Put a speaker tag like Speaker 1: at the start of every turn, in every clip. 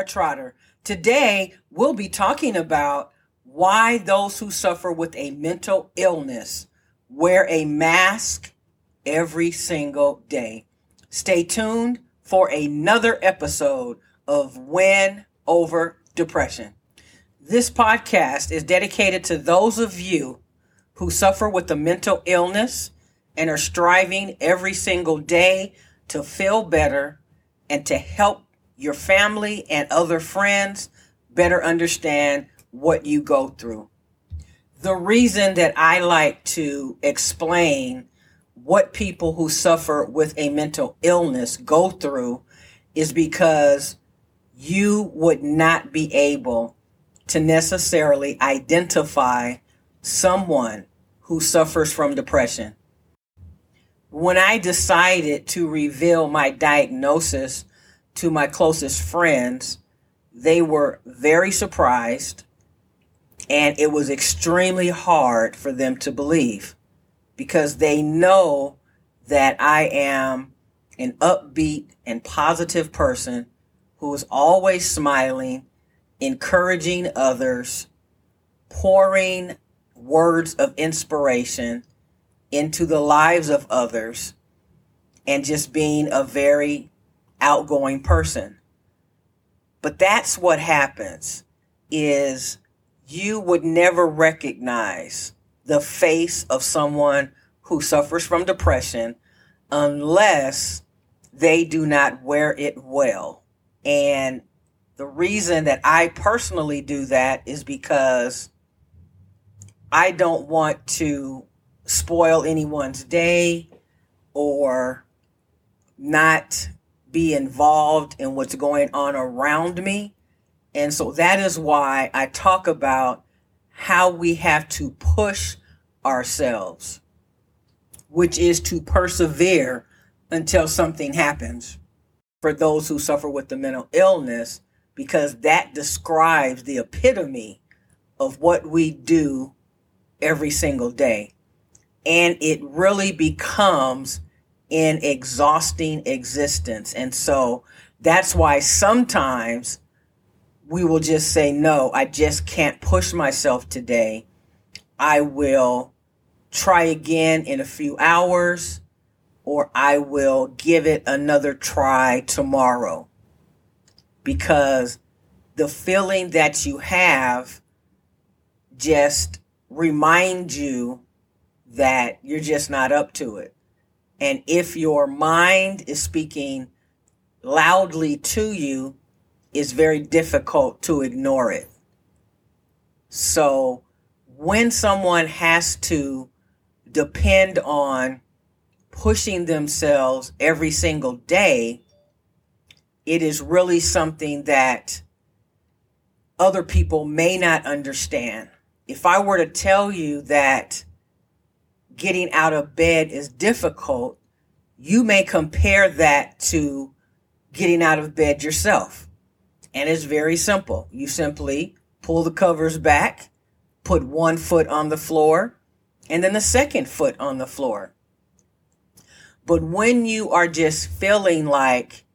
Speaker 1: Tamera Trotter. Today, we'll be talking about why those who suffer with a mental illness wear a mask every single day. Stay tuned for another episode of Win Over Depression. This podcast is dedicated to those of you who suffer with a mental illness and are striving every single day to feel better and to help your family and other friends better understand what you go through. The reason that I like to explain what people who suffer with a mental illness go through is because you would not be able to necessarily identify someone who suffers from depression. When I decided to reveal my diagnosis to my closest friends, they were very surprised and it was extremely hard for them to believe because they know that I am an upbeat and positive person who is always smiling, encouraging others, pouring words of inspiration into the lives of others, and just being a very outgoing person. But that's what happens is you would never recognize the face of someone who suffers from depression unless they do not wear it well. And the reason that I personally do that is because I don't want to spoil anyone's day or not be involved in what's going on around me. And so that is why I talk about how we have to push ourselves, which is to persevere until something happens for those who suffer with the mental illness, because that describes the epitome of what we do every single day. And it really becomes an exhausting existence. And so that's why sometimes we will just say, no, I just can't push myself today. I will try again in a few hours or I will give it another try tomorrow. Because the feeling that you have just reminds you that you're just not up to it. And if your mind is speaking loudly to you, it's very difficult to ignore it. So when someone has to depend on pushing themselves every single day, it is really something that other people may not understand. If I were to tell you that getting out of bed is difficult, you may compare that to getting out of bed yourself. And it's very simple. You simply pull the covers back, put one foot on the floor, and then the second foot on the floor. But when you are just feeling like,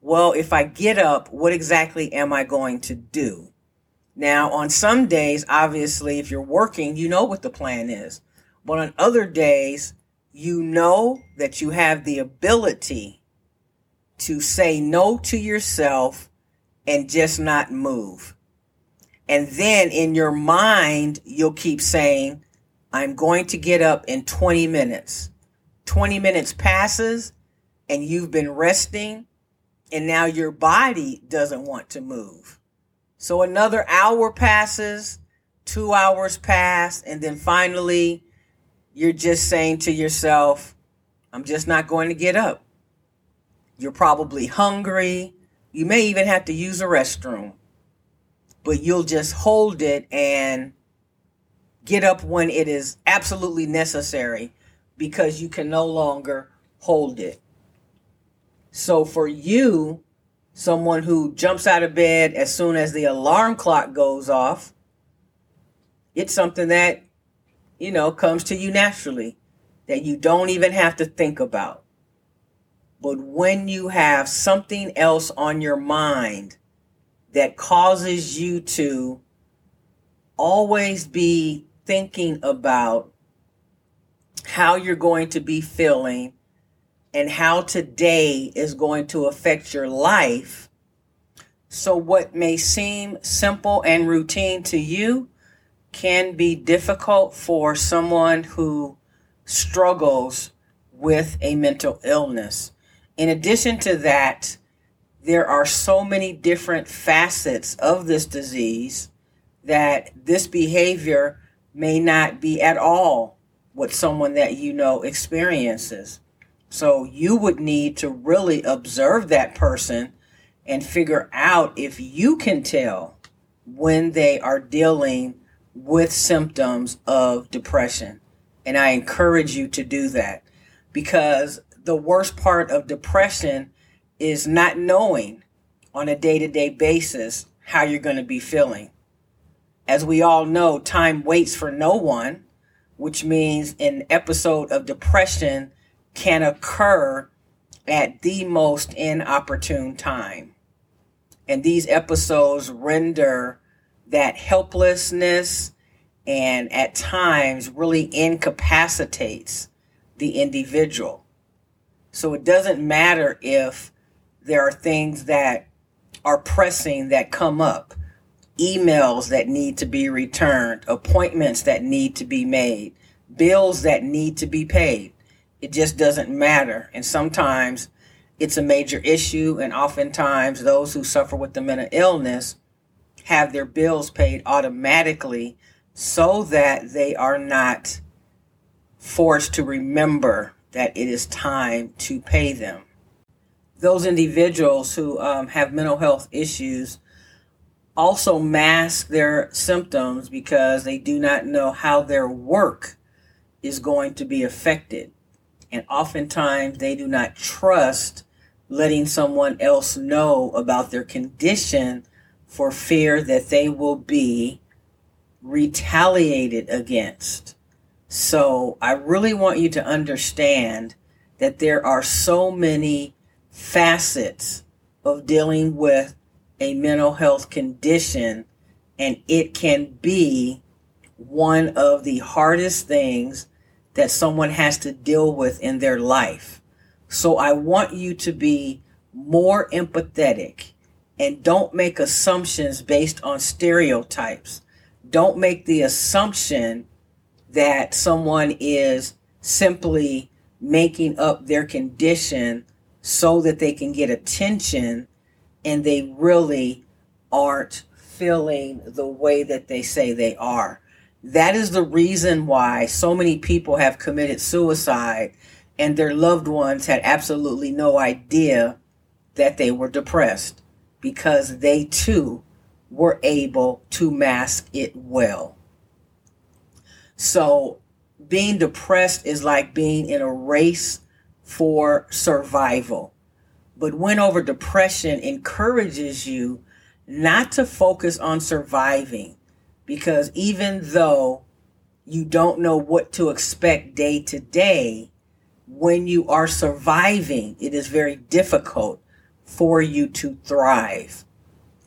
Speaker 1: well, if I get up, what exactly am I going to do? Now, on some days, obviously, if you're working, you know what the plan is. But on other days, you know that you have the ability to say no to yourself and just not move. And then in your mind, you'll keep saying, I'm going to get up in 20 minutes. 20 minutes passes and you've been resting and now your body doesn't want to move. So another hour passes, two hours pass, and then finally you're just saying to yourself, I'm just not going to get up. You're probably hungry. You may even have to use a restroom, but you'll just hold it and get up when it is absolutely necessary because you can no longer hold it. So for you, someone who jumps out of bed as soon as the alarm clock goes off, it's something that, you know, comes to you naturally that you don't even have to think about. But when you have something else on your mind that causes you to always be thinking about how you're going to be feeling and how today is going to affect your life. So, what may seem simple and routine to you can be difficult for someone who struggles with a mental illness. In addition to that, there are so many different facets of this disease that this behavior may not be at all what someone that you know experiences. So you would need to really observe that person and figure out if you can tell when they are dealing with symptoms of depression. And I encourage you to do that because the worst part of depression is not knowing on a day to day basis how you're going to be feeling. As we all know, time waits for no one, which means an episode of depression can occur at the most inopportune time. And these episodes render that helplessness and at times really incapacitates the individual. So it doesn't matter if there are things that are pressing that come up, emails that need to be returned, appointments that need to be made, bills that need to be paid. It just doesn't matter. And sometimes it's a major issue, and oftentimes those who suffer with the mental illness have their bills paid automatically so that they are not forced to remember that it is time to pay them. Those individuals who um, have mental health issues also mask their symptoms because they do not know how their work is going to be affected. And oftentimes they do not trust letting someone else know about their condition for fear that they will be retaliated against. So I really want you to understand that there are so many facets of dealing with a mental health condition, and it can be one of the hardest things that someone has to deal with in their life. So I want you to be more empathetic and don't make assumptions based on stereotypes. Don't make the assumption that someone is simply making up their condition so that they can get attention and they really aren't feeling the way that they say they are. That is the reason why so many people have committed suicide and their loved ones had absolutely no idea that they were depressed because they too were able to mask it well. So, being depressed is like being in a race for survival. But win over depression encourages you not to focus on surviving because even though you don't know what to expect day to day, when you are surviving, it is very difficult for you to thrive.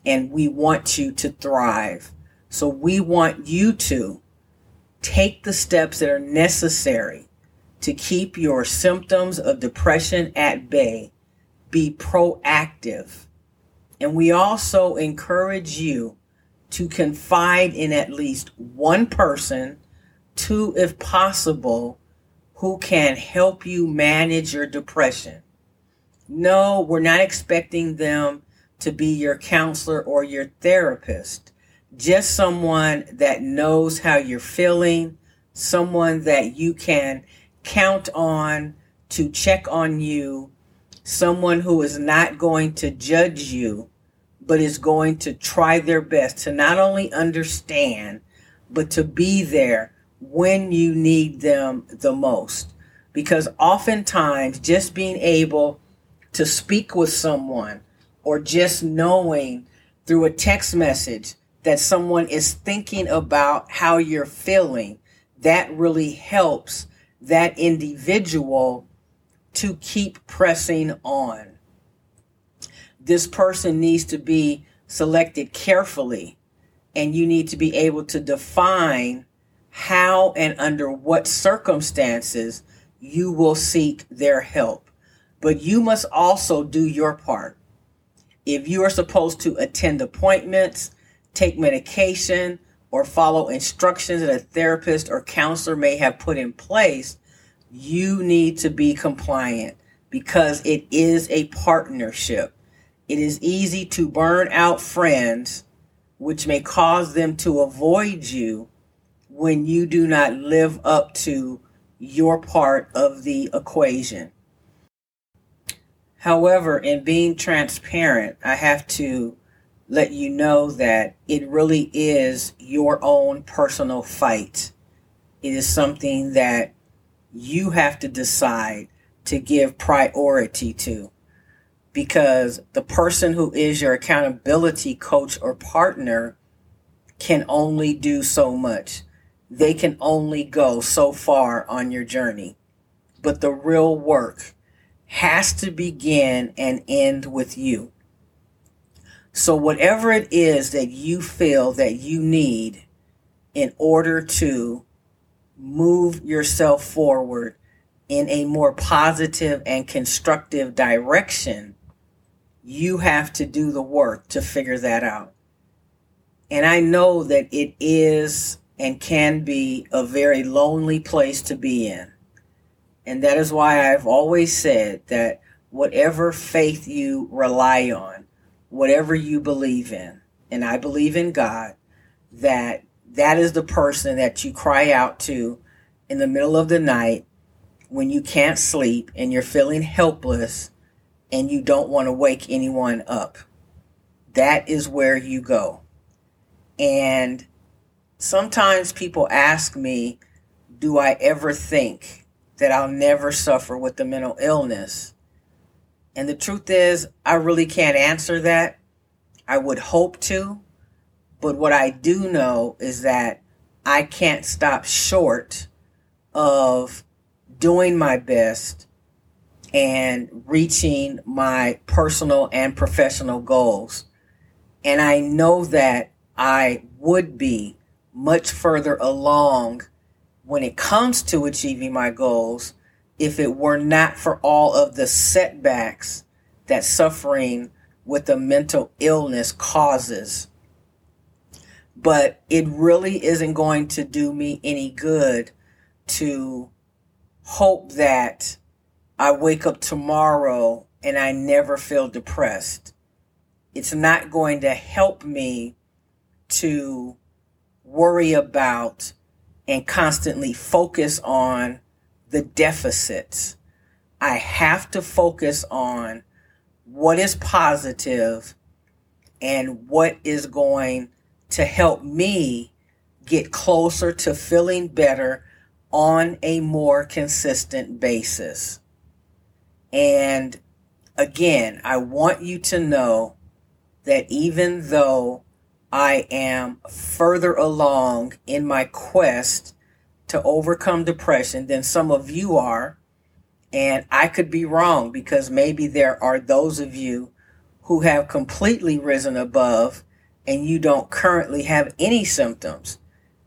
Speaker 1: And we want you to thrive. So we want you to take the steps that are necessary to keep your symptoms of depression at bay. Be proactive. And we also encourage you to confide in at least one person, two if possible, who can help you manage your depression. No, we're not expecting them to be your counselor or your therapist. Just someone that knows how you're feeling, someone that you can count on to check on you, someone who is not going to judge you but is going to try their best to not only understand, but to be there when you need them the most. Because oftentimes, just being able to speak with someone or just knowing through a text message that someone is thinking about how you're feeling, that really helps that individual to keep pressing on this person needs to be selected carefully, and you need to be able to define how and under what circumstances you will seek their help. But you must also do your part. If you are supposed to attend appointments, take medication, or follow instructions that a therapist or counselor may have put in place, you need to be compliant because it is a partnership. It is easy to burn out friends, which may cause them to avoid you when you do not live up to your part of the equation. However, in being transparent, I have to let you know that it really is your own personal fight. It is something that you have to decide to give priority to because the person who is your accountability coach or partner can only do so much. They can only go so far on your journey. But the real work has to begin and end with you. So, whatever it is that you feel that you need in order to move yourself forward in a more positive and constructive direction, you have to do the work to figure that out. And I know that it is and can be a very lonely place to be in. And that is why I've always said that whatever faith you rely on, whatever you believe in, and I believe in God, that that is the person that you cry out to in the middle of the night when you can't sleep and you're feeling helpless and you don't want to wake anyone up. That is where you go. And sometimes people ask me, do I ever think that I'll never suffer with the mental illness? And the truth is, I really can't answer that. I would hope to. But what I do know is that I can't stop short of doing my best and reaching my personal and professional goals. And I know that I would be much further along when it comes to achieving my goals if it were not for all of the setbacks that suffering with a mental illness causes. But it really isn't going to do me any good to hope that I wake up tomorrow and I never feel depressed. It's not going to help me to worry about and constantly focus on the deficits. I have to focus on what is positive and what is going to help me get closer to feeling better on a more consistent basis. And again, I want you to know that even though I am further along in my quest to overcome depression than some of you are. And I could be wrong because maybe there are those of you who have completely risen above and you don't currently have any symptoms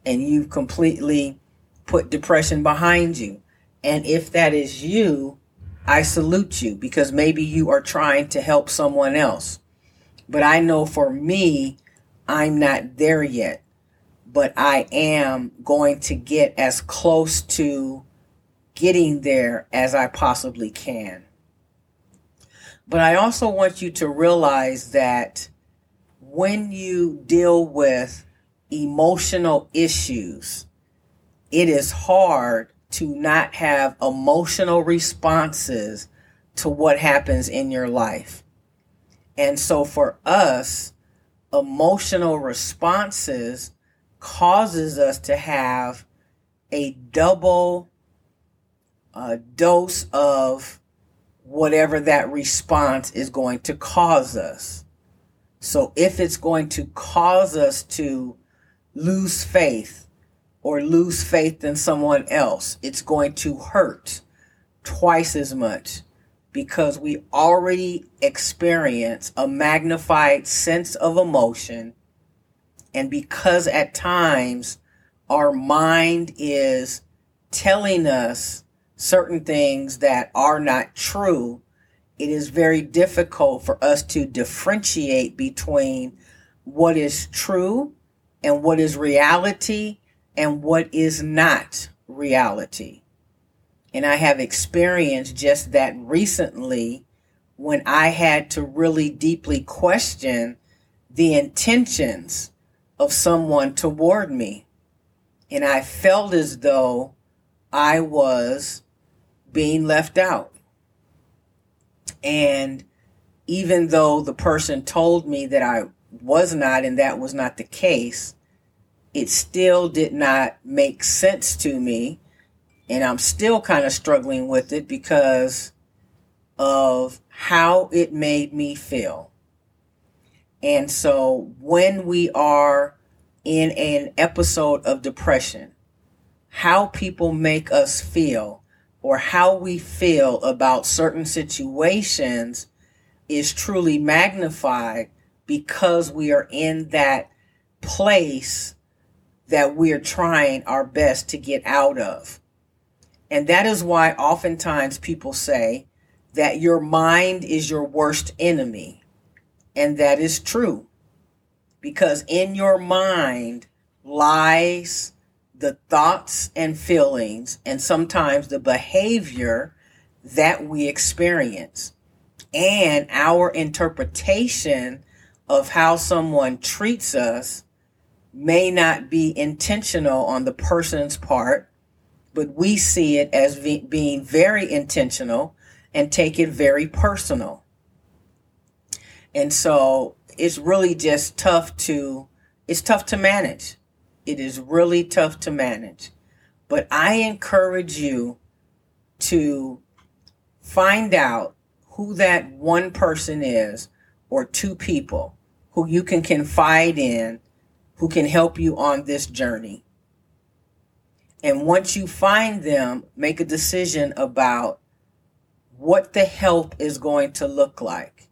Speaker 1: and you've completely put depression behind you. And if that is you, I salute you because maybe you are trying to help someone else. But I know for me, I'm not there yet but I am going to get as close to getting there as I possibly can. But I also want you to realize that when you deal with emotional issues, it is hard to not have emotional responses to what happens in your life. And so for us, emotional responses causes us to have a double uh, dose of whatever that response is going to cause us. So if it's going to cause us to lose faith or lose faith in someone else, it's going to hurt twice as much because we already experience a magnified sense of emotion. And because at times our mind is telling us certain things that are not true, it is very difficult for us to differentiate between what is true and what is reality and what is not reality. And I have experienced just that recently when I had to really deeply question the intentions of someone toward me. And I felt as though I was being left out. And even though the person told me that I was not and that was not the case, it still did not make sense to me and I'm still kind of struggling with it because of how it made me feel. And so when we are in an episode of depression, how people make us feel or how we feel about certain situations is truly magnified because we are in that place that we're trying our best to get out of. And that is why oftentimes people say that your mind is your worst enemy. And that is true. Because in your mind lies the thoughts and feelings and sometimes the behavior that we experience and our interpretation of how someone treats us may not be intentional on the person's part but we see it as being very intentional and take it very personal. And so it's really just tough to it's tough to manage. It is really tough to manage. But I encourage you to find out who that one person is or two people who you can confide in who can help you on this journey. And once you find them, make a decision about what the help is going to look like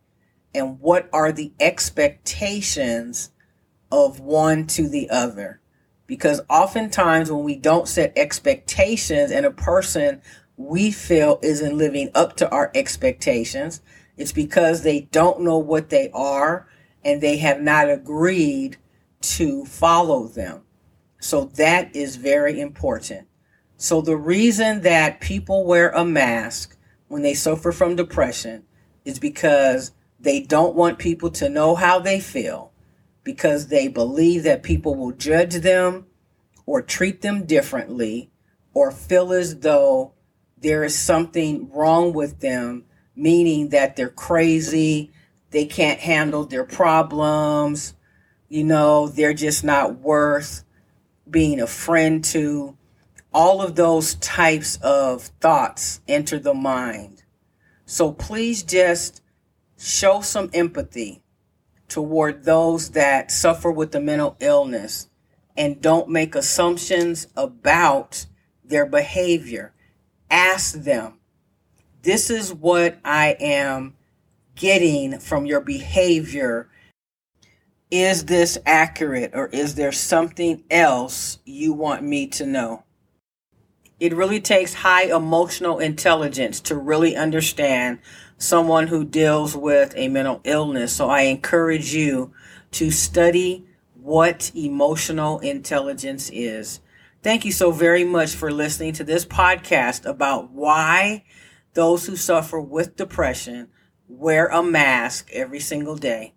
Speaker 1: and what are the expectations of one to the other. Because oftentimes when we don't set expectations and a person we feel isn't living up to our expectations, it's because they don't know what they are and they have not agreed to follow them. So that is very important. So the reason that people wear a mask when they suffer from depression is because they don't want people to know how they feel because they believe that people will judge them or treat them differently or feel as though there is something wrong with them, meaning that they're crazy, they can't handle their problems, you know, they're just not worth being a friend to, all of those types of thoughts enter the mind. So please just show some empathy toward those that suffer with the mental illness and don't make assumptions about their behavior. Ask them, this is what I am getting from your behavior is this accurate or is there something else you want me to know? It really takes high emotional intelligence to really understand someone who deals with a mental illness. So I encourage you to study what emotional intelligence is. Thank you so very much for listening to this podcast about why those who suffer with depression wear a mask every single day.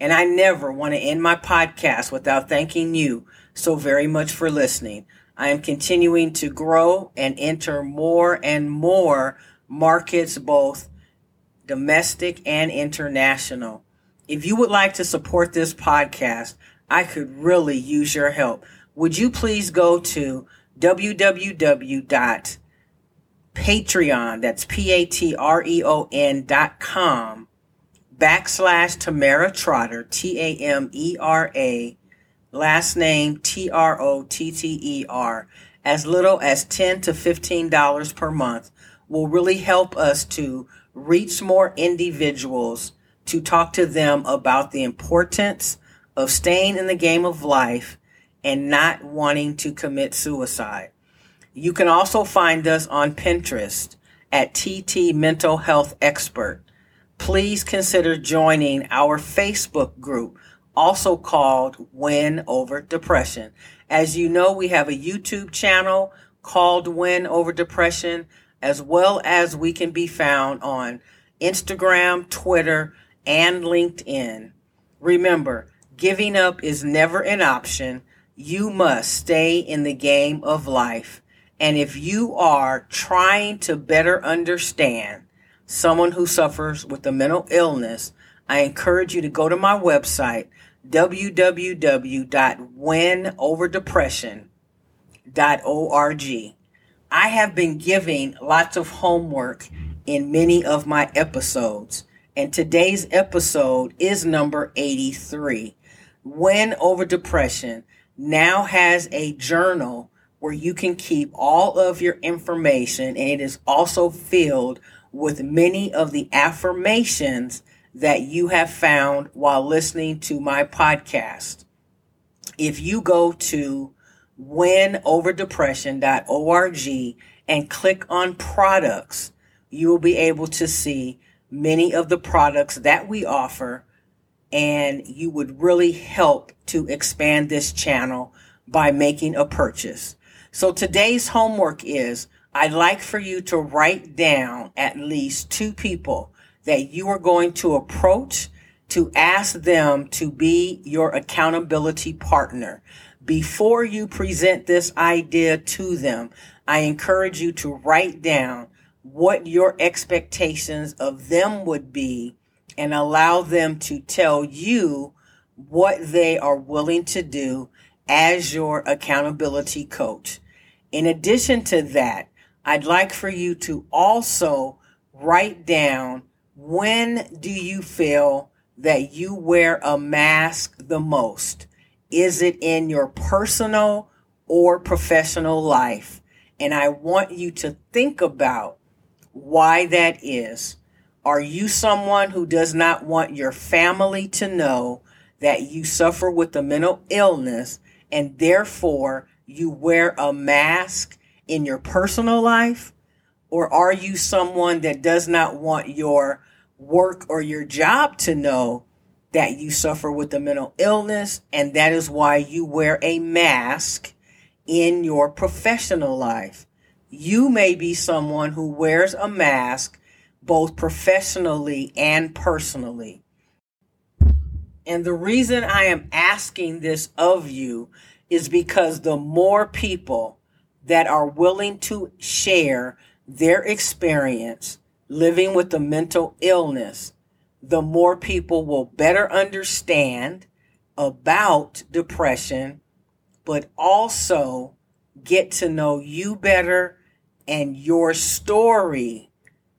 Speaker 1: And I never want to end my podcast without thanking you so very much for listening. I am continuing to grow and enter more and more markets, both domestic and international. If you would like to support this podcast, I could really use your help. Would you please go to www.patreon, that's P-A-T-R-E-O-N dot com backslash Tamera Trotter, T A M E R A, last name T R O T T E R, as little as 10 to $15 per month will really help us to reach more individuals to talk to them about the importance of staying in the game of life and not wanting to commit suicide. You can also find us on Pinterest at TT Mental Health Expert. Please consider joining our Facebook group, also called Win Over Depression. As you know, we have a YouTube channel called Win Over Depression, as well as we can be found on Instagram, Twitter, and LinkedIn. Remember, giving up is never an option. You must stay in the game of life. And if you are trying to better understand someone who suffers with a mental illness, I encourage you to go to my website, www.winoverdepression.org. I have been giving lots of homework in many of my episodes, and today's episode is number 83. Win Over Depression now has a journal where you can keep all of your information, and it is also filled with many of the affirmations that you have found while listening to my podcast. If you go to winoverdepression.org and click on products, you will be able to see many of the products that we offer and you would really help to expand this channel by making a purchase. So today's homework is I'd like for you to write down at least two people that you are going to approach to ask them to be your accountability partner. Before you present this idea to them, I encourage you to write down what your expectations of them would be and allow them to tell you what they are willing to do as your accountability coach. In addition to that, I'd like for you to also write down when do you feel that you wear a mask the most? Is it in your personal or professional life? And I want you to think about why that is. Are you someone who does not want your family to know that you suffer with a mental illness and therefore you wear a mask in your personal life? Or are you someone that does not want your work or your job to know that you suffer with a mental illness and that is why you wear a mask in your professional life? You may be someone who wears a mask both professionally and personally. And the reason I am asking this of you is because the more people that are willing to share their experience living with a mental illness, the more people will better understand about depression, but also get to know you better and your story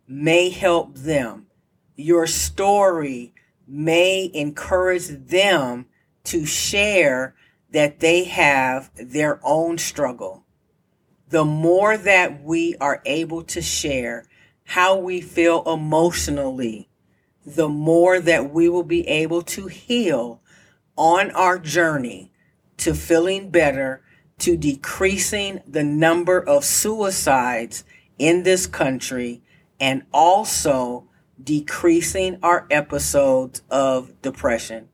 Speaker 1: may help them. Your story may encourage them to share that they have their own struggle. The more that we are able to share how we feel emotionally, the more that we will be able to heal on our journey to feeling better, to decreasing the number of suicides in this country, and also decreasing our episodes of depression.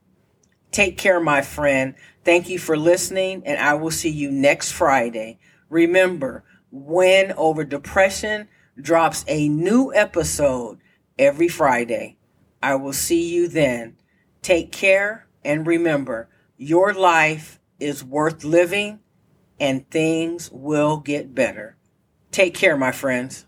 Speaker 1: Take care, my friend. Thank you for listening, and I will see you next Friday. Remember, Win Over Depression drops a new episode every Friday. I will see you then. Take care, and remember, your life is worth living, and things will get better. Take care, my friends.